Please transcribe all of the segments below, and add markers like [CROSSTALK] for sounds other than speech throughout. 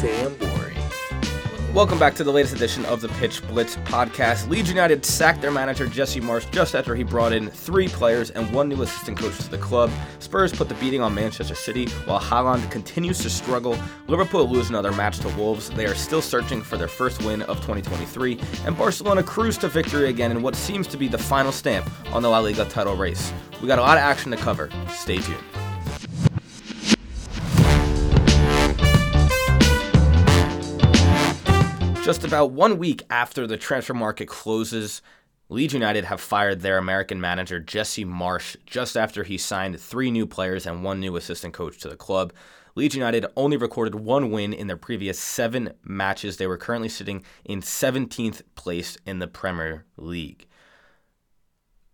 damn boring. Welcome back to the latest edition of the Pitch Blitz podcast. Leeds United sacked their manager Jesse Marsch just after he brought in three players and one new assistant coach to the club. Spurs put the beating on Manchester City while Haaland continues to struggle. Liverpool lose another match to Wolves. They are still searching for their first win of 2023, and Barcelona cruise to victory again in what seems to be the final stamp on the La Liga title race. We got a lot of action to cover. Stay tuned. Just about one week after the transfer market closes, Leeds United have fired their American manager Jesse Marsch just after he signed three new players and one new assistant coach to the club. Leeds United only recorded one win in their previous seven matches. They were currently sitting in 17th place in the Premier League.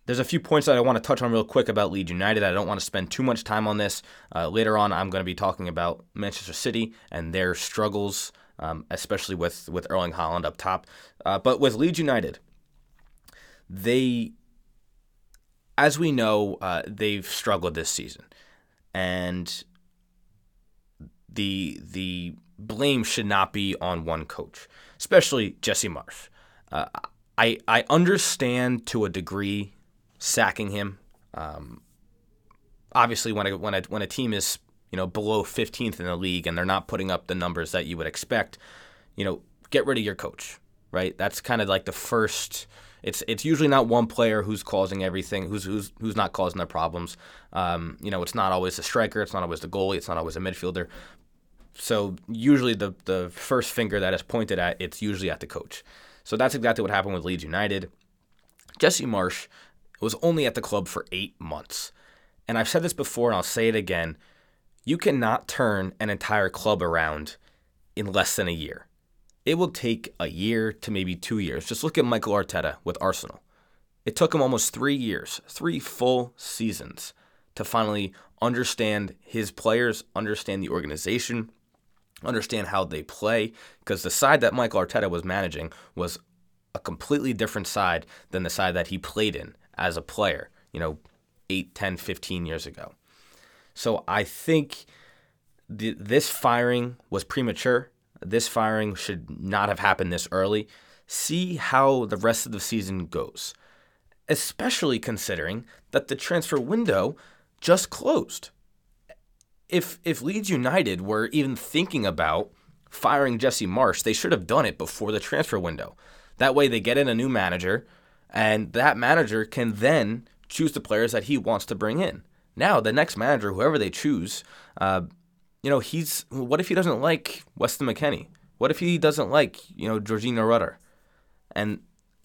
There's a few points that I want to touch on real quick about Leeds United. I don't want to spend too much time on this. Uh, later on, I'm going to be talking about Manchester City and their struggles um, especially with with Erling Haaland up top. Uh, but with Leeds United, they, as we know, uh, they've struggled this season, and the the blame should not be on one coach, especially Jesse Marsch. Uh, I I understand to a degree sacking him. Um, obviously, when a when a when a team is you know, below 15th in the league and they're not putting up the numbers that you would expect, you know, get rid of your coach, right? That's kind of like the first. It's it's usually not one player who's causing everything, who's who's who's not causing the problems. Um, you know, it's not always the striker, it's not always the goalie, it's not always a midfielder. So usually the the first finger that is pointed at, it's usually at the coach. So that's exactly what happened with Leeds United. Jesse Marsch was only at the club for eight months. And I've said this before and I'll say it again. You cannot turn an entire club around in less than a year. It will take a year to maybe two years. Just look at Michael Arteta with Arsenal. It took him almost three years, three full seasons to finally understand his players, understand the organization, understand how they play. Because the side that Michael Arteta was managing was a completely different side than the side that he played in as a player, you know, 8, 10, 15 years ago. So I think th- this firing was premature. This firing should not have happened this early. See how the rest of the season goes, especially considering that the transfer window just closed. If if Leeds United were even thinking about firing Jesse Marsch, they should have done it before the transfer window. That way they get in a new manager and that manager can then choose the players that he wants to bring in. Now, the next manager, whoever they choose, uh, you know, he's what if he doesn't like Weston McKennie? What if he doesn't like, you know, Georginio Rutter? And,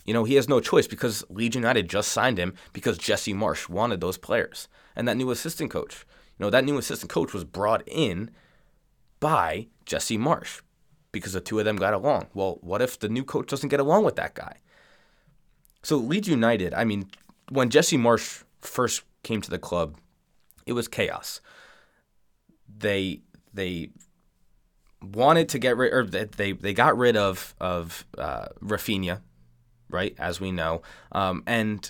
you know, he has no choice because Leeds United just signed him because Jesse Marsch wanted those players. And that new assistant coach, you know, that new assistant coach was brought in by Jesse Marsch because the two of them got along. Well, what if the new coach doesn't get along with that guy? So Leeds United, I mean, when Jesse Marsch first came to the club, it was chaos. They they wanted to get rid, or they they got rid of of uh, Raphinha, right? As we know, um, and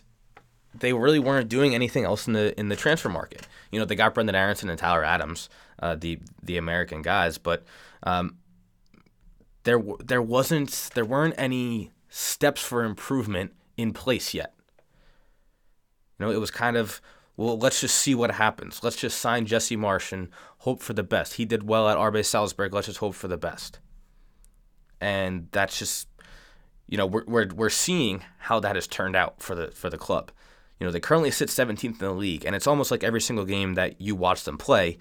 they really weren't doing anything else in the in the transfer market. You know, they got Brenden Aaronson and Tyler Adams, uh, the the American guys, but um, there there wasn't there weren't any steps for improvement in place yet. You know, it was kind of well, let's just see what happens. Let's just sign Jesse Marsch and hope for the best. He did well at RB Salzburg. Let's just hope for the best. And that's just, you know, we're, we're, we're seeing how that has turned out for the for the club. You know, they currently sit 17th in the league, and it's almost like every single game that you watch them play,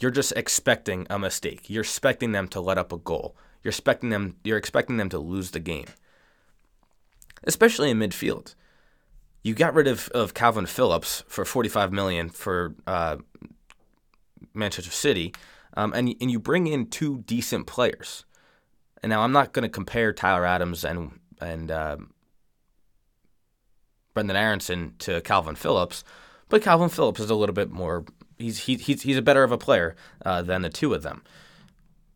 you're just expecting a mistake. You're expecting them to let up a goal. You're expecting them. You're expecting them to lose the game, especially in midfield you got rid of, of Calvin Phillips for 45 million for uh, Manchester City, um, and and you bring in two decent players. And now I'm not going to compare Tyler Adams and and uh, Brenden Aaronson to Calvin Phillips, but Calvin Phillips is a little bit more. He's he, he's he's a better of a player uh, than the two of them.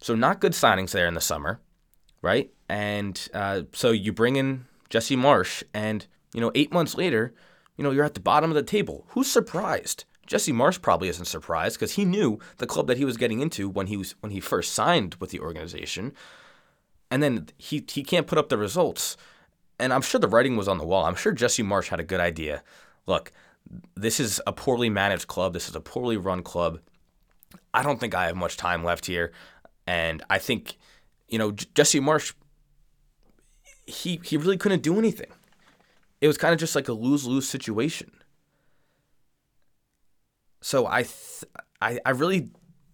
So not good signings there in the summer, right? And uh, so you bring in Jesse Marsch and you know, eight months later, you know, you're at the bottom of the table. Who's surprised? Jesse Marsch probably isn't surprised because he knew the club that he was getting into when he was when he first signed with the organization, and then he he can't put up the results. And I'm sure the writing was on the wall. I'm sure Jesse Marsch had a good idea. Look, this is a poorly managed club. This is a poorly run club. I don't think I have much time left here, and I think, you know, Jesse Marsch, He he really couldn't do anything. It was kind of just like a lose lose situation. So I, th- I, I really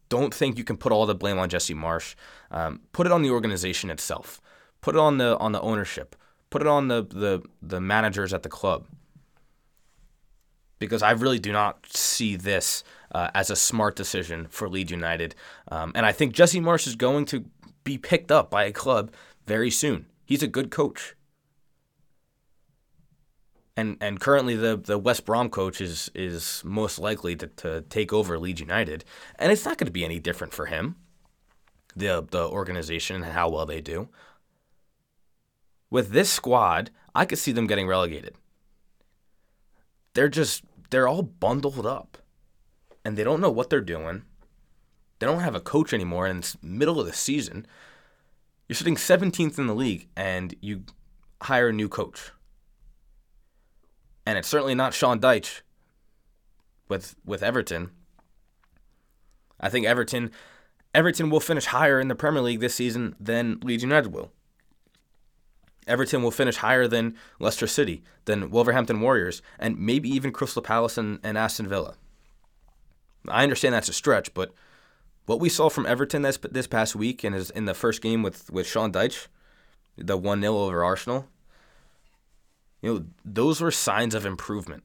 don't think you can put all the blame on Jesse Marsch. Um, put it on the organization itself. Put it on the on the ownership. Put it on the the the managers at the club. Because I really do not see this uh, as a smart decision for Leeds United, um, and I think Jesse Marsch is going to be picked up by a club very soon. He's a good coach and and currently the the West Brom coach is is most likely to, to take over Leeds United, and it's not going to be any different for him. The the organization and how well they do. With this squad, I could see them getting relegated. They're just they're all bundled up, and they don't know what they're doing. They don't have a coach anymore, and it's middle of the season. You're sitting 17th in the league, and you hire a new coach and it's certainly not Sean Dyche with with Everton. I think Everton Everton will finish higher in the Premier League this season than Leeds United will. Everton will finish higher than Leicester City, than Wolverhampton Warriors, and maybe even Crystal Palace and, and Aston Villa. I understand that's a stretch, but what we saw from Everton this this past week and in the first game with, with Sean Dyche, the 1 0 over Arsenal, you know, those were signs of improvement.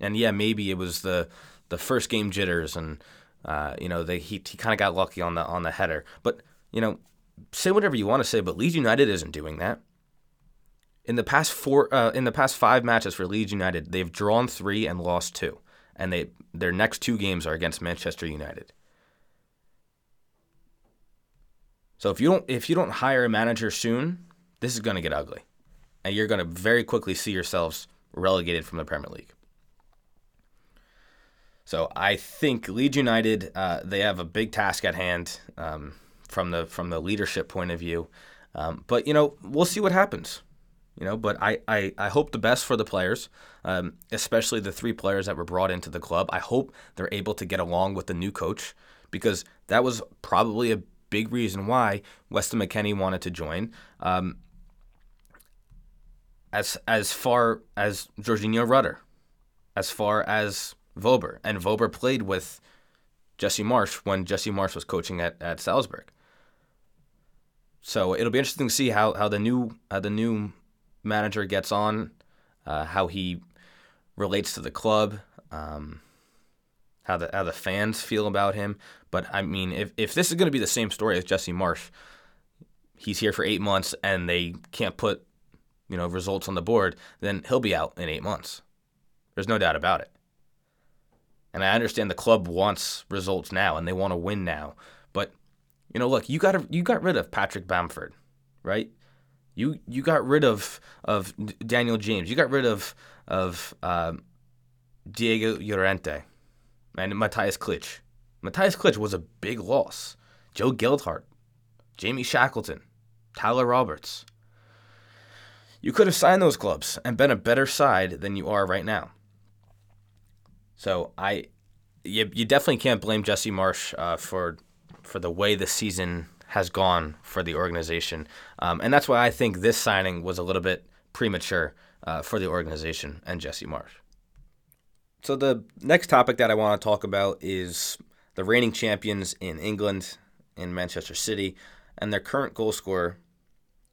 And yeah, maybe it was the the first game jitters, and uh, you know, they he, he kind of got lucky on the on the header. But you know, say whatever you want to say, but Leeds United isn't doing that. In the past four, uh, in the past five matches for Leeds United, they've drawn three and lost two, and they their next two games are against Manchester United. So if you don't if you don't hire a manager soon, this is going to get ugly and you're going to very quickly see yourselves relegated from the Premier League. So I think Leeds United uh, they have a big task at hand um, from the from the leadership point of view, um, but you know we'll see what happens. You know, but I, I, I hope the best for the players, um, especially the three players that were brought into the club. I hope they're able to get along with the new coach because that was probably a big reason why Weston McKennie wanted to join. Um, as as far as Georginio Rutter, as far as Wöber, and Wöber played with Jesse Marsch when Jesse Marsch was coaching at, at Salzburg. So it'll be interesting to see how, how the new how the new manager gets on, uh, how he relates to the club, um, how the how the fans feel about him. But I mean, if if this is going to be the same story as Jesse Marsch, he's here for eight months and they can't put you know, results on the board, then he'll be out in eight months. There's no doubt about it. And I understand the club wants results now and they want to win now. But, you know, look, you got you got rid of Patrick Bamford, right? You you got rid of of Daniel James. You got rid of of um, Diego Llorente and Matthias Klich. Matthias Klich was a big loss. Joe Gelhardt, Jamie Shackleton, Tyler Roberts. You could have signed those clubs and been a better side than you are right now. So I, you, you definitely can't blame Jesse Marsch uh, for for the way the season has gone for the organization, um, and that's why I think this signing was a little bit premature uh, for the organization and Jesse Marsch. So the next topic that I want to talk about is the reigning champions in England, in Manchester City, and their current goal scorer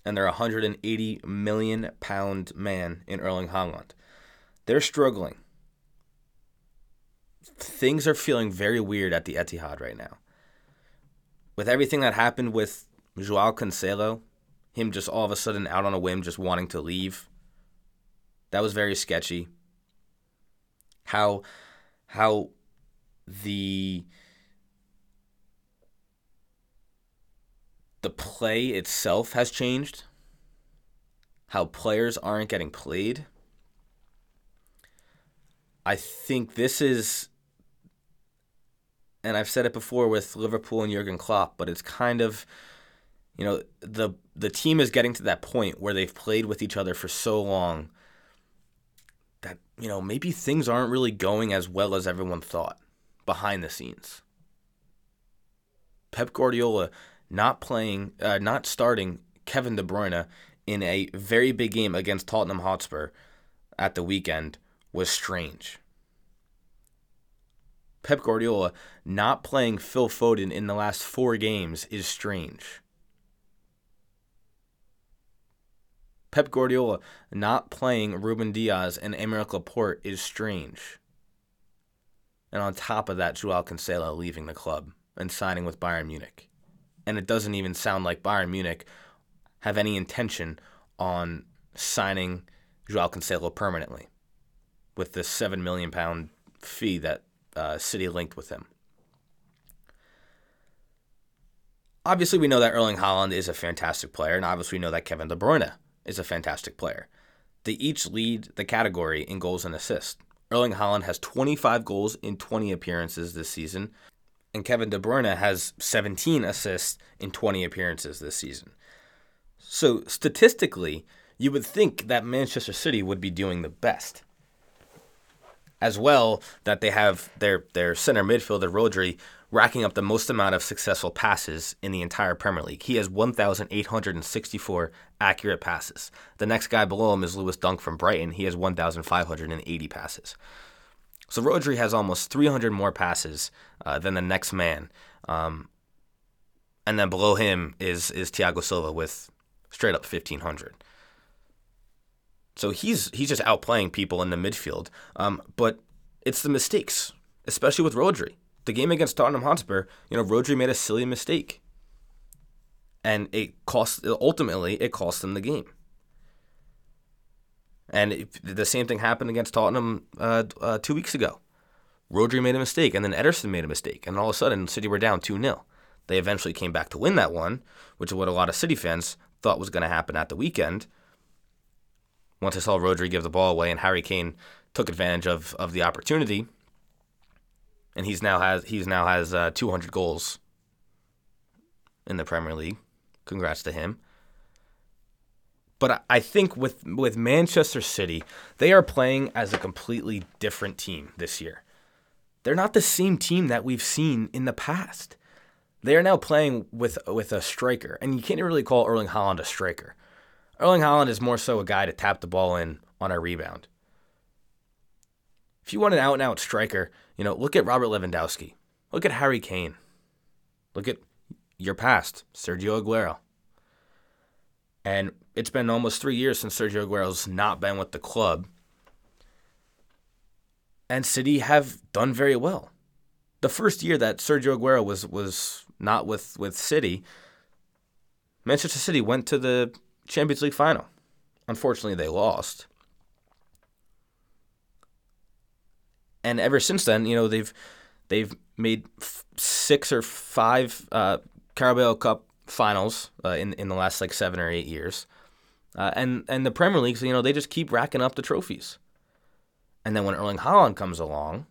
and their 180 million pound man in Erling Haaland. They're struggling. Things are feeling very weird at the Etihad right now. With everything that happened with Joao Cancelo, him just all of a sudden out on a whim, just wanting to leave, that was very sketchy. How, how the the play itself has changed, how players aren't getting played. I think this is and I've said it before with Liverpool and Jurgen Klopp, but it's kind of you know the the team is getting to that point where they've played with each other for so long that you know maybe things aren't really going as well as everyone thought behind the scenes. Pep Guardiola not playing, uh, not starting Kevin De Bruyne in a very big game against Tottenham Hotspur at the weekend was strange. Pep Guardiola not playing Phil Foden in the last four games is strange. Pep Guardiola not playing Ruben Dias and Aymeric Laporte is strange. And on top of that, Joao Cancelo leaving the club and signing with Bayern Munich. And it doesn't even sound like Bayern Munich have any intention on signing Joao Cancelo permanently with this seven million pound fee that uh, City linked with him. Obviously, we know that Erling Haaland is a fantastic player, and obviously, we know that Kevin De Bruyne is a fantastic player. They each lead the category in goals and assists. Erling Haaland has 25 goals in 20 appearances this season, and Kevin De Bruyne has 17 assists in 20 appearances this season. So, statistically, you would think that Manchester City would be doing the best. As well, that they have their, their center midfielder, Rodri, racking up the most amount of successful passes in the entire Premier League. He has 1,864 accurate passes. The next guy below him is Lewis Dunk from Brighton. He has 1,580 passes. So Rodri has almost 300 more passes uh, than the next man. Um, and then below him is is Thiago Silva with straight up 1,500. So he's he's just outplaying people in the midfield. Um, but it's the mistakes, especially with Rodri. The game against Tottenham Hotspur, you know, Rodri made a silly mistake, and it cost ultimately it cost them the game. And it, the same thing happened against Tottenham uh, uh, two weeks ago. Rodri made a mistake, and then Ederson made a mistake, and all of a sudden, City were down 2 0. They eventually came back to win that one, which is what a lot of City fans thought was going to happen at the weekend once I saw Rodri give the ball away and Harry Kane took advantage of, of the opportunity, and he's now has he's now has uh, 200 goals in the Premier League. Congrats to him. But I think with with Manchester City, they are playing as a completely different team this year. They're not the same team that we've seen in the past. They are now playing with with a striker, and you can't really call Erling Haaland a striker. Erling Haaland is more so a guy to tap the ball in on a rebound. If you want an out and out striker, you know, look at Robert Lewandowski. Look at Harry Kane. Look at your past, Sergio Aguero. And it's been almost three years since Sergio Aguero's not been with the club. And City have done very well. The first year that Sergio Aguero was was not with, with City, Manchester City went to the Champions League final. Unfortunately, they lost. And ever since then, you know, they've they've made f- six or five uh, Carabao Cup finals uh, in in the last like seven or eight years, uh, and and the Premier League, you know, they just keep racking up the trophies. And then when Erling Haaland comes along,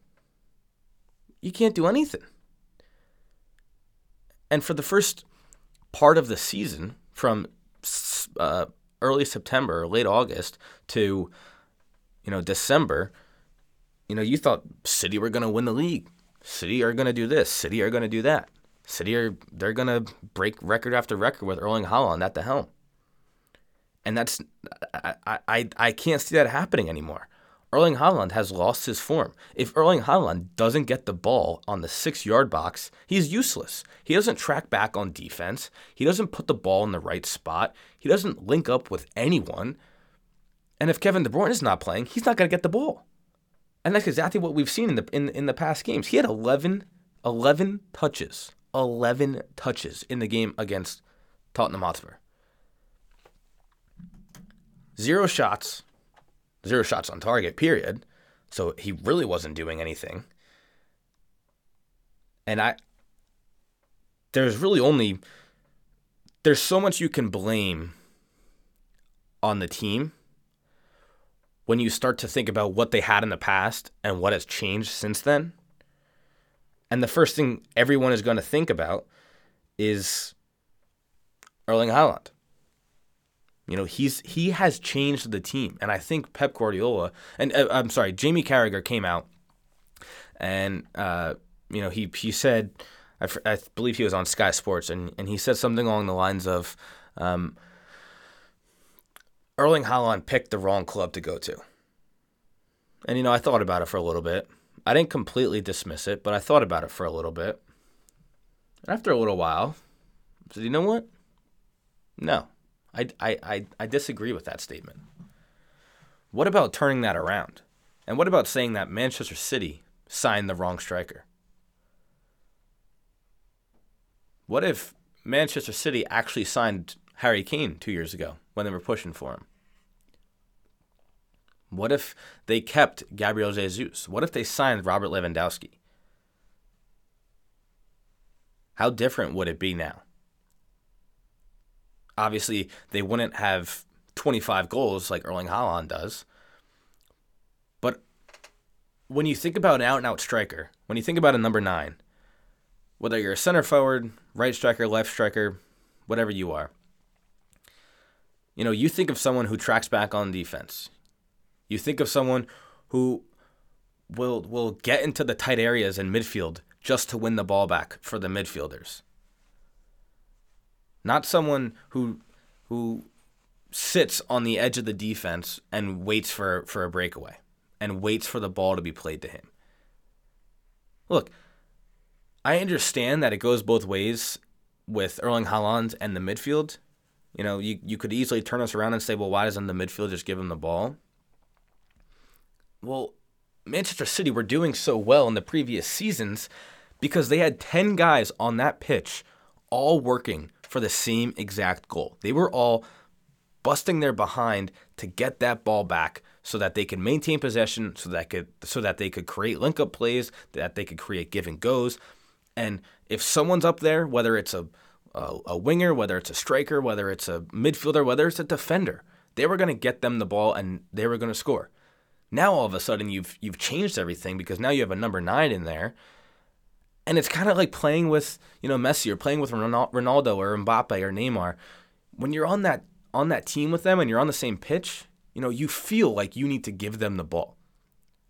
you can't do anything. And for the first part of the season, from uh, early September, late August to you know December, you know you thought City were going to win the league. City are going to do this. City are going to do that. City are they're to break record after record with Erling Haaland at the helm. And that's I, I I can't see that happening anymore. Erling Haaland has lost his form. If Erling Haaland doesn't get the ball on the six yard box, he's useless. He doesn't track back on defense. He doesn't put the ball in the right spot. He doesn't link up with anyone. And if Kevin De Bruyne is not playing, he's not going to get the ball. And that's exactly what we've seen in the in, in the past games. He had 11, 11 touches, 11 touches in the game against Tottenham Hotspur. Zero shots, zero shots on target, period. So he really wasn't doing anything. And I there's really only there's so much you can blame on the team when you start to think about what they had in the past and what has changed since then. And the first thing everyone is going to think about is Erling Haaland. You know, he's he has changed the team, and I think Pep Guardiola and uh, I'm sorry, Jamie Carragher came out, and uh, you know he he said, I, I, believe he was on Sky Sports, and and he said something along the lines of, um, Erling Haaland picked the wrong club to go to, and you know I thought about it for a little bit. I didn't completely dismiss it, but I thought about it for a little bit. And after a little while, I said, you know what? No, I, I, I, I disagree with that statement. What about turning that around? And what about saying that Manchester City signed the wrong striker? What if Manchester City actually signed Harry Kane two years ago when they were pushing for him? What if they kept Gabriel Jesus? What if they signed Robert Lewandowski? How different would it be now? Obviously, they wouldn't have 25 goals like Erling Haaland does. But when you think about an out and out striker, when you think about a number nine, whether you're a center forward, right striker, left striker, whatever you are, you know, you think of someone who tracks back on defense. You think of someone who will will get into the tight areas in midfield just to win the ball back for the midfielders. Not someone who who sits on the edge of the defense and waits for, for a breakaway and waits for the ball to be played to him. Look, I understand that it goes both ways with Erling Haaland and the midfield. You know, you, you could easily turn us around and say, well, why doesn't the midfield just give him the ball? Well, Manchester City were doing so well in the previous seasons because they had 10 guys on that pitch all working for the same exact goal. They were all busting their behind to get that ball back so that they could maintain possession, so that could so that they could create link up plays, that they could create give and goes. And if someone's up there, whether it's a, a, a winger, whether it's a striker, whether it's a midfielder, whether it's a defender, they were going to get them the ball and they were going to score. Now all of a sudden you've you've changed everything because now you have a number nine in there, and it's kind of like playing with you know Messi or playing with Ronaldo or Mbappe or Neymar. When you're on that on that team with them and you're on the same pitch, you know you feel like you need to give them the ball,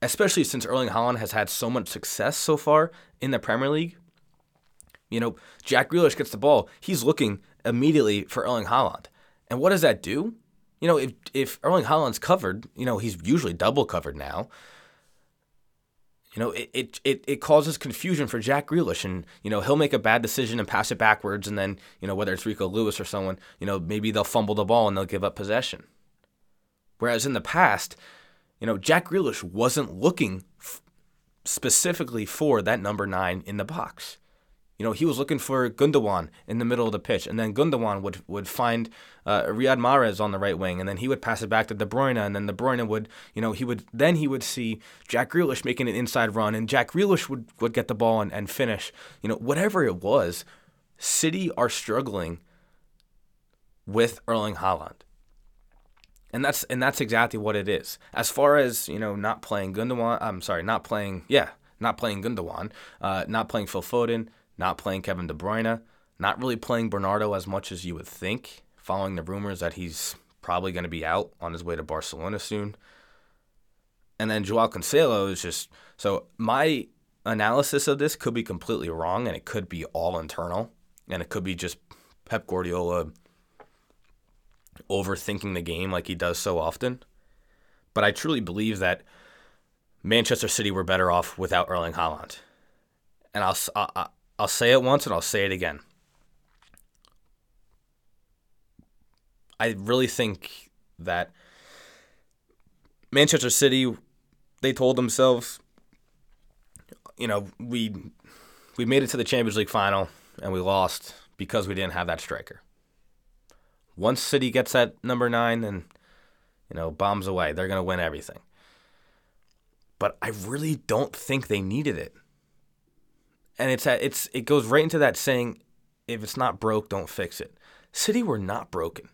especially since Erling Haaland has had so much success so far in the Premier League. You know Jack Grealish gets the ball, he's looking immediately for Erling Haaland, and what does that do? You know, if if Erling Haaland's covered, you know, he's usually double covered now. You know, it, it, it, it causes confusion for Jack Grealish, and you know he'll make a bad decision and pass it backwards, and then you know whether it's Rico Lewis or someone, you know maybe they'll fumble the ball and they'll give up possession. Whereas in the past, you know Jack Grealish wasn't looking f- specifically for that number nine in the box. You know, he was looking for Gundogan in the middle of the pitch, and then Gundogan would would find uh, Riyad Mahrez on the right wing, and then he would pass it back to De Bruyne, and then De Bruyne would, you know, he would then he would see Jack Grealish making an inside run, and Jack Grealish would would get the ball and, and finish. You know, whatever it was, City are struggling with Erling Haaland. And that's and that's exactly what it is. As far as you know, not playing Gundogan, I'm sorry, not playing, yeah, not playing Gundogan, uh, not playing Phil Foden, not playing Kevin De Bruyne, not really playing Bernardo as much as you would think, following the rumors that he's probably going to be out on his way to Barcelona soon. And then Joao Cancelo is just so my analysis of this could be completely wrong and it could be all internal and it could be just Pep Guardiola overthinking the game like he does so often. But I truly believe that Manchester City were better off without Erling Haaland. And I'll, I, I'll say it once and I'll say it again. I really think that Manchester City, they told themselves, you know, we we made it to the Champions League final and we lost because we didn't have that striker. Once City gets that number nine, then you know, bombs away. They're gonna win everything. But I really don't think they needed it and it's at, it's it goes right into that saying, if it's not broke, don't fix it. City were not broken.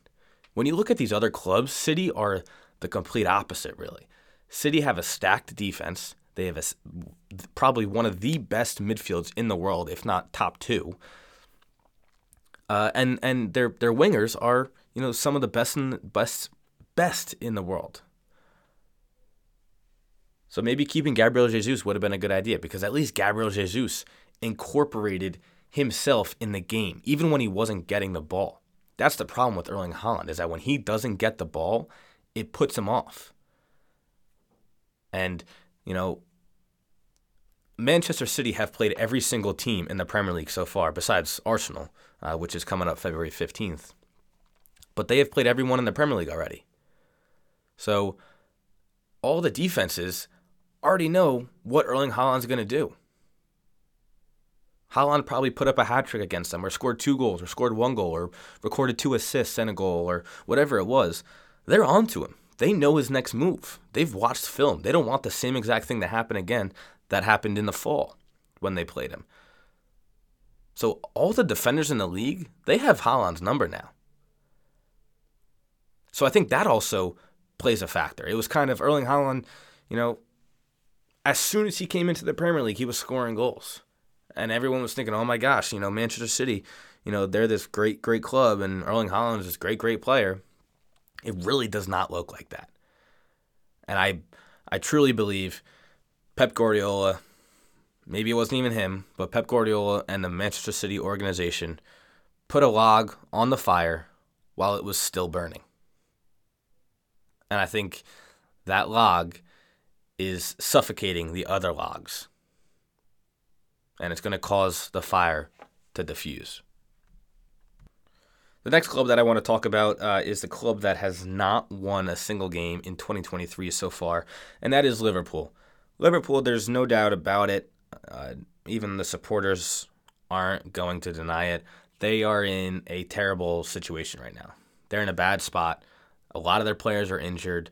When you look at these other clubs, City are the complete opposite, really. City have a stacked defense. They have a, probably one of the best midfields in the world, if not top two. Uh, and and their their wingers are you know some of the best in best best in the world. So maybe keeping Gabriel Jesus would have been a good idea because at least Gabriel Jesus incorporated himself in the game, even when he wasn't getting the ball. That's the problem with Erling Haaland, is that when he doesn't get the ball, it puts him off. And, you know, Manchester City have played every single team in the Premier League so far, besides Arsenal, uh, which is coming up February 15th. But they have played everyone in the Premier League already. So all the defenses already know what Erling Haaland's going to do. Haaland probably put up a hat trick against them, or scored two goals, or scored one goal, or recorded two assists and a goal, or whatever it was. They're on to him. They know his next move. They've watched film. They don't want the same exact thing to happen again that happened in the fall when they played him. So all the defenders in the league, they have Haaland's number now. So I think that also plays a factor. It was kind of Erling Haaland, you know, as soon as he came into the Premier League, he was scoring goals. And everyone was thinking, oh my gosh, you know, Manchester City, you know, they're this great, great club, and Erling Haaland is this great, great player. It really does not look like that. And I, I truly believe Pep Guardiola, maybe it wasn't even him, but Pep Guardiola and the Manchester City organization put a log on the fire while it was still burning. And I think that log is suffocating the other logs. And it's going to cause the fire to diffuse. The next club that I want to talk about uh, is the club that has not won a single game in 2023 so far, and that is Liverpool. Liverpool, there's no doubt about it. Uh, even the supporters aren't going to deny it. They are in a terrible situation right now. They're in a bad spot. A lot of their players are injured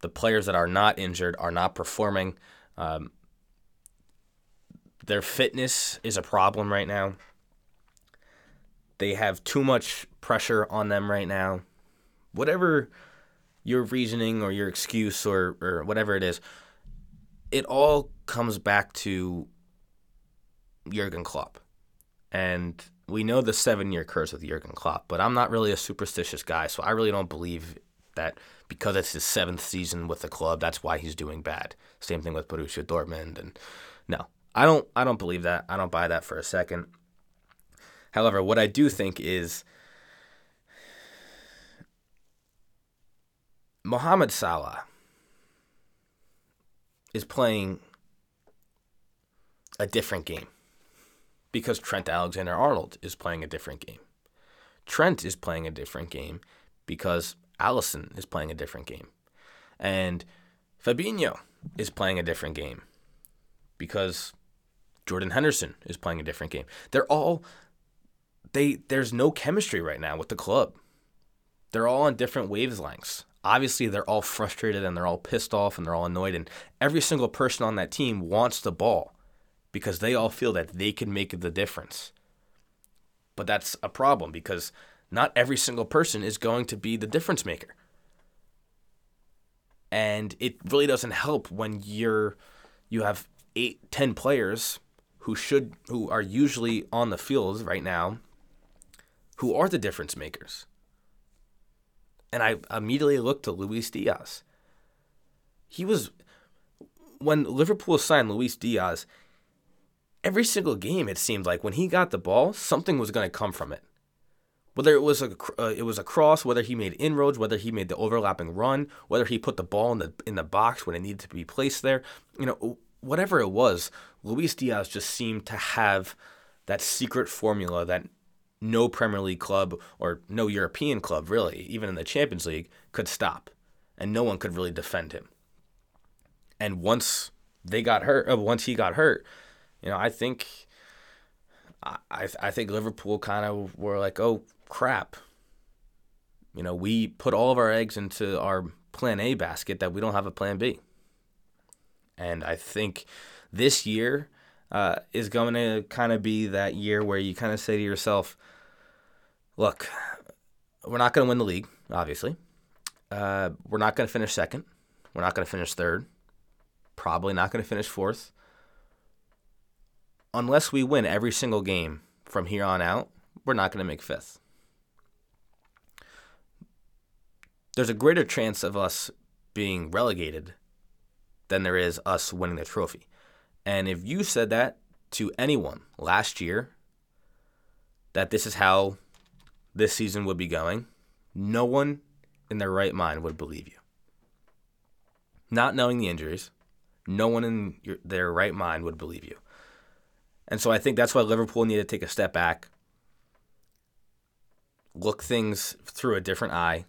the players that are not injured are not performing. Um, their fitness is a problem right now. They have too much pressure on them right now. Whatever your reasoning or your excuse or, or whatever it is, it all comes back to Jurgen Klopp. And we know the seven year curse with Jurgen Klopp, but I'm not really a superstitious guy, so I really don't believe that because it's his seventh season with the club, that's why he's doing bad. Same thing with Borussia Dortmund, and no, I don't. I don't believe that. I don't buy that for a second. However, what I do think is Mohamed Salah is playing a different game because Trent Alexander Arnold is playing a different game. Trent is playing a different game because Alisson is playing a different game. And Fabinho is playing a different game because Jordan Henderson is playing a different game. They're all they there's no chemistry right now with the club. They're all on different wavelengths. Obviously, they're all frustrated and they're all pissed off and they're all annoyed and every single person on that team wants the ball because they all feel that they can make the difference. But that's a problem because not every single person is going to be the difference maker. And it really doesn't help when you're you have eight, ten players who should who are usually on the field right now who are the difference makers. And I immediately looked to Luis Diaz. He was when Liverpool signed Luis Diaz, every single game it seemed like when he got the ball, something was going to come from it whether it was a uh, it was a cross, whether he made inroads, whether he made the overlapping run, whether he put the ball in the in the box when it needed to be placed there, you know, whatever it was, Luis Diaz just seemed to have that secret formula that no Premier League club or no European club really, even in the Champions League, could stop, and no one could really defend him. And once they got hurt, uh, once he got hurt, you know, I think. I I think Liverpool kind of were like, oh crap. You know, we put all of our eggs into our plan A basket that we don't have a plan B. And I think this year uh, is going to kind of be that year where you kind of say to yourself, look, we're not going to win the league, obviously. Uh, we're not going to finish second. We're not going to finish third. probably not going to finish fourth. Unless we win every single game from here on out, we're not going to make fifth. There's a greater chance of us being relegated than there is us winning the trophy. And if you said that to anyone last year, that this is how this season would be going, no one in their right mind would believe you. Not knowing the injuries, no one in your, their right mind would believe you. And so I think that's why Liverpool needed to take a step back, look things through a different eye,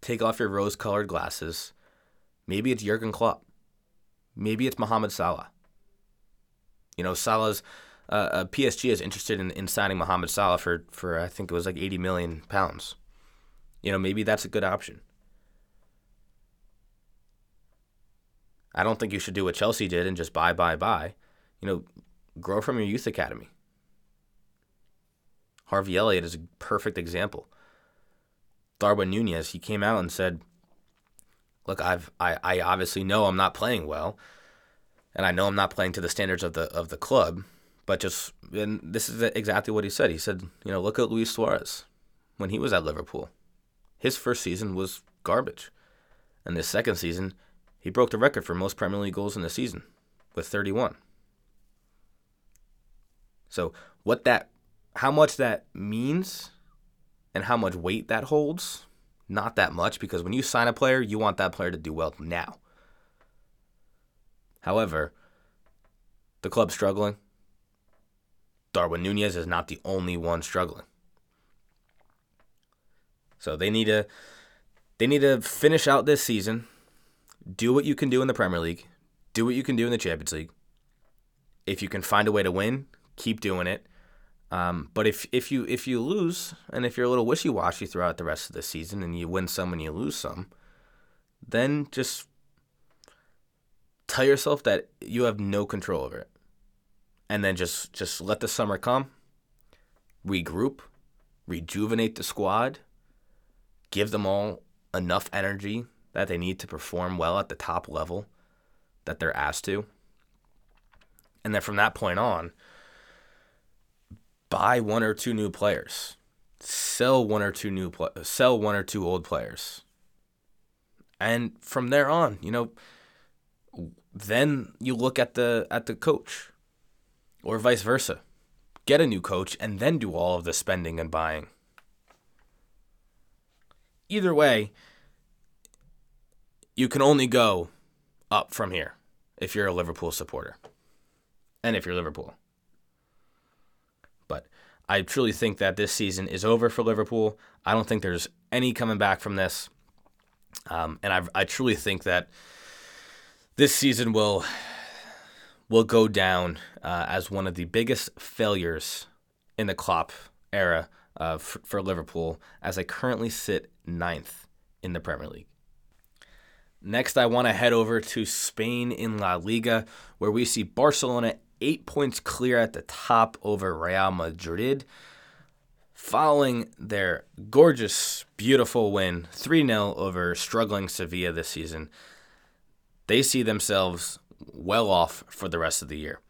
take off your rose colored glasses. Maybe it's Jurgen Klopp. Maybe it's Mohamed Salah. You know, Salah's uh, uh PSG is interested in, in signing Mohamed Salah for, for, I think it was like 80 million pounds. You know, maybe that's a good option. I don't think you should do what Chelsea did and just buy, buy, buy. You know, grow from your youth academy. Harvey Elliott is a perfect example. Darwin Nunez, he came out and said, "Look, I've I, I obviously know I'm not playing well, and I know I'm not playing to the standards of the of the club, but just and this is exactly what he said. He said, you know, look at Luis Suarez when he was at Liverpool. His first season was garbage, and this second season, he broke the record for most Premier League goals in a season with 31. So what that how much that means and how much weight that holds, not that much because when you sign a player, you want that player to do well now. However, the club's struggling. Darwin Nunez is not the only one struggling. So they need to they need to finish out this season, do what you can do in the Premier League, do what you can do in the Champions League. If you can find a way to win, keep doing it. Um, but if if you if you lose and if you're a little wishy washy throughout the rest of the season and you win some and you lose some, then just tell yourself that you have no control over it, and then just just let the summer come, regroup, rejuvenate the squad, give them all enough energy that they need to perform well at the top level that they're asked to, and then from that point on buy one or two new players, sell one or two new pl- sell one or two old players, and from there on, you know, then you look at the at the coach, or vice versa, get a new coach and then do all of the spending and buying. Either way, you can only go up from here if you're a Liverpool supporter. And if you're Liverpool. I truly think that this season is over for Liverpool. I don't think there's any coming back from this. Um, and I, I truly think that this season will will go down uh, as one of the biggest failures in the Klopp era uh, for, for Liverpool, as they currently sit ninth in the Premier League. Next, I want to head over to Spain in La Liga, where we see Barcelona eight points clear at the top over Real Madrid. Following their gorgeous, beautiful win 3 0 over struggling Sevilla this season, they see themselves well off for the rest of the year.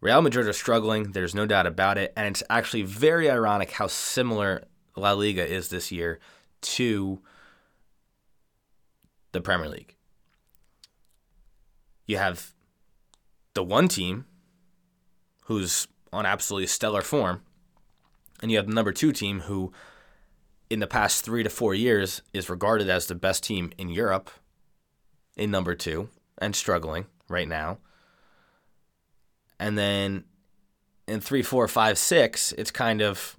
Real Madrid are struggling, there's no doubt about it, and it's actually very ironic how similar La Liga is this year to the Premier League. You have the one team who's on absolutely stellar form, and you have the number two team who, in the past three to four years, is regarded as the best team in Europe in number two and struggling right now. And then in three, four, five, six, it's kind of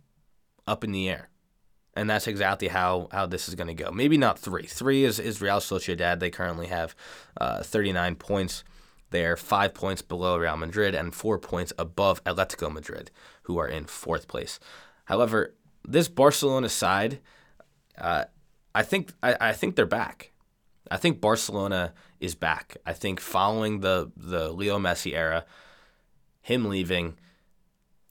up in the air. And that's exactly how, how this is going to go. Maybe not three. Three is, is Real Sociedad. They currently have uh, 39 points. They're five points below Real Madrid and four points above Atletico Madrid, who are in fourth place. However, this Barcelona side, uh, I think I, I think they're back. I think Barcelona is back. I think following the the Leo Messi era, him leaving,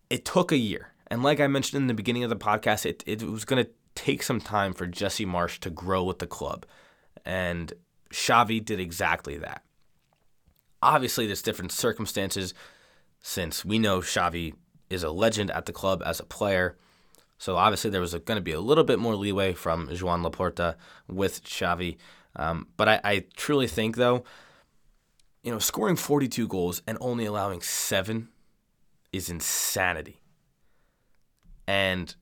it took a year. And like I mentioned in the beginning of the podcast, it, it was going to take some time for Jesse Marsch to grow with the club. And Xavi did exactly that. Obviously, there's different circumstances since we know Xavi is a legend at the club as a player. So obviously there was going to be a little bit more leeway from Juan Laporta with Xavi. Um, but I, I truly think, though, you know, scoring 42 goals and only allowing seven is insanity. And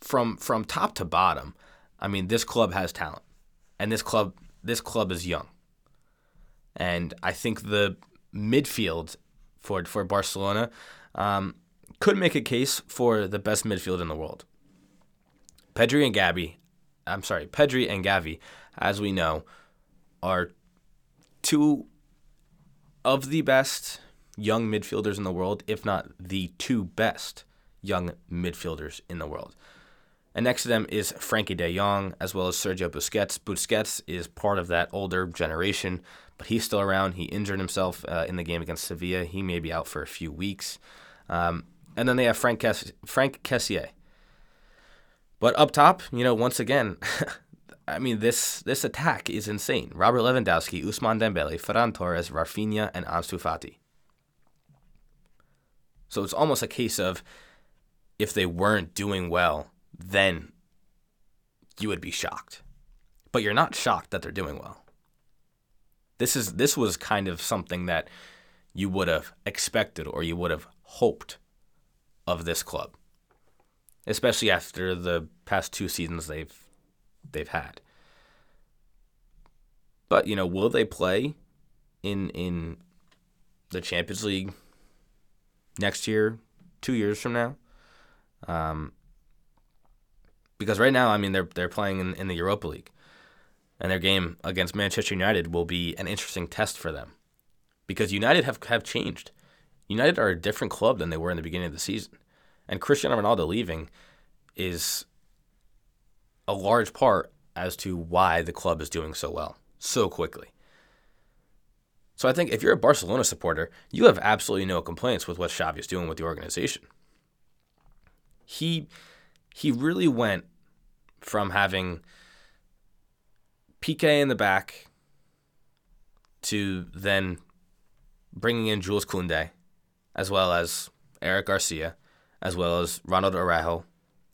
from from top to bottom, I mean, this club has talent, and this club this club is young. And I think the midfield for for Barcelona um, could make a case for the best midfield in the world. Pedri and Gabi, I'm sorry, Pedri and Gavi, as we know, are two of the best young midfielders in the world, if not the two best young midfielders in the world. And next to them is Frenkie de Jong, as well as Sergio Busquets. Busquets is part of that older generation, but he's still around. He injured himself uh, in the game against Sevilla. He may be out for a few weeks. Um, and then they have Frank, Kess- Franck Kessié. But up top, you know, once again, [LAUGHS] I mean, this this attack is insane. Robert Lewandowski, Ousmane Dembélé, Ferran Torres, Raphinha, and Ansu Fati. So it's almost a case of if they weren't doing well, then you would be shocked. But you're not shocked that they're doing well. This is this was kind of something that you would have expected or you would have hoped of this club. Especially after the past two seasons they've they've had. But, you know, will they play in in the Champions League next year, 2 years from now? Um, because right now, I mean, they're they're playing in, in the Europa League, and their game against Manchester United will be an interesting test for them, because United have have changed. United are a different club than they were in the beginning of the season, and Cristiano Ronaldo leaving is a large part as to why the club is doing so well so quickly. So I think if you're a Barcelona supporter, you have absolutely no complaints with what Xavi is doing with the organization. He he really went from having Piqué in the back to then bringing in Jules Koundé, as well as Eric Garcia, as well as Ronald Araujo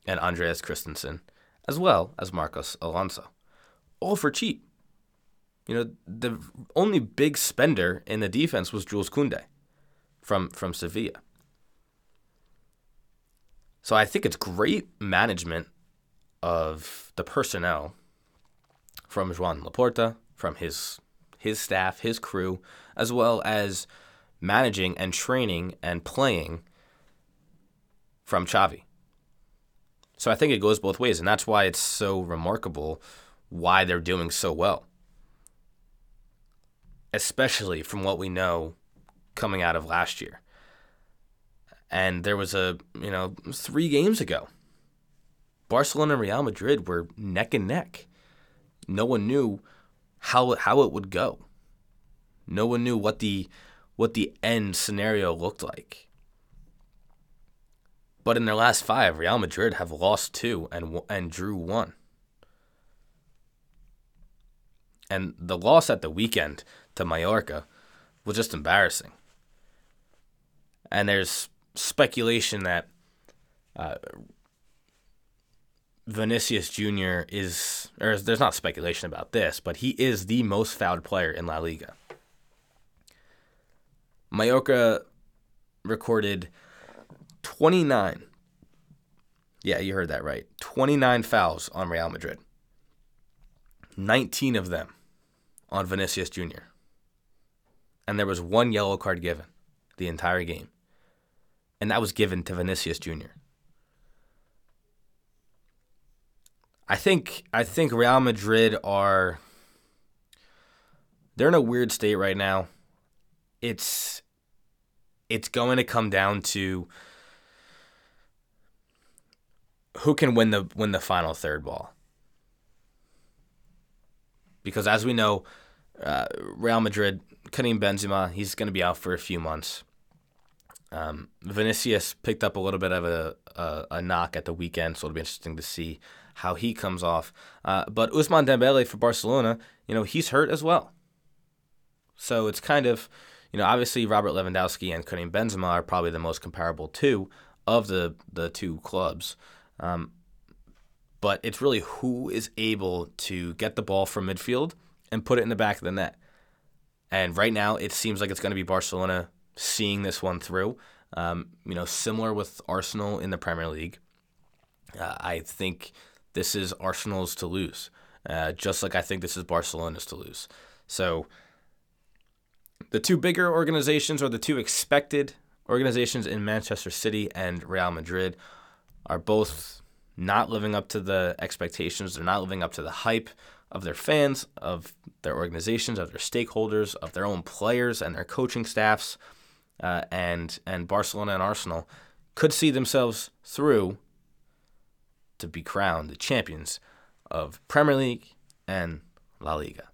and Andreas Christensen, as well as Marcos Alonso, all for cheap. You know, the only big spender in the defense was Jules Koundé from from Sevilla. So I think it's great management of the personnel from Juan Laporta, from his his staff, his crew, as well as managing and training and playing from Xavi. So I think it goes both ways, and that's why it's so remarkable why they're doing so well. Especially from what we know coming out of last year. And there was a, you know, three games ago. Barcelona and Real Madrid were neck and neck. No one knew how how it would go. No one knew what the what the end scenario looked like. But in their last 5, Real Madrid have lost 2 and and drew 1. And the loss at the weekend to Mallorca was just embarrassing. And there's speculation that uh, Vinicius Jr. is, or there's not speculation about this, but he is the most fouled player in La Liga. Mallorca recorded 29. Yeah, you heard that right. 29 fouls on Real Madrid. 19 of them on Vinicius Jr. And there was one yellow card given the entire game and that was given to Vinicius Jr. I think I think Real Madrid are they're in a weird state right now. It's it's going to come down to who can win the win the final third ball. Because as we know, uh, Real Madrid, Karim Benzema, he's going to be out for a few months. Um, Vinicius picked up a little bit of a, a, a, knock at the weekend, so it'll be interesting to see how he comes off. Uh, but Ousmane Dembélé for Barcelona, you know, he's hurt as well. So it's kind of, you know, obviously Robert Lewandowski and Karim Benzema are probably the most comparable two of the the two clubs. Um, but it's really who is able to get the ball from midfield and put it in the back of the net. And right now, it seems like it's going to be Barcelona seeing this one through. Um, you know, similar with Arsenal in the Premier League. Uh, I think this is Arsenal's to lose, uh, just like I think this is Barcelona's to lose. So the two bigger organizations, or the two expected organizations in Manchester City and Real Madrid, are both not living up to the expectations. They're not living up to the hype of their fans, of their organizations, of their stakeholders, of their own players and their coaching staffs, uh, and and Barcelona and Arsenal could see themselves through to be crowned the champions of Premier League and La Liga.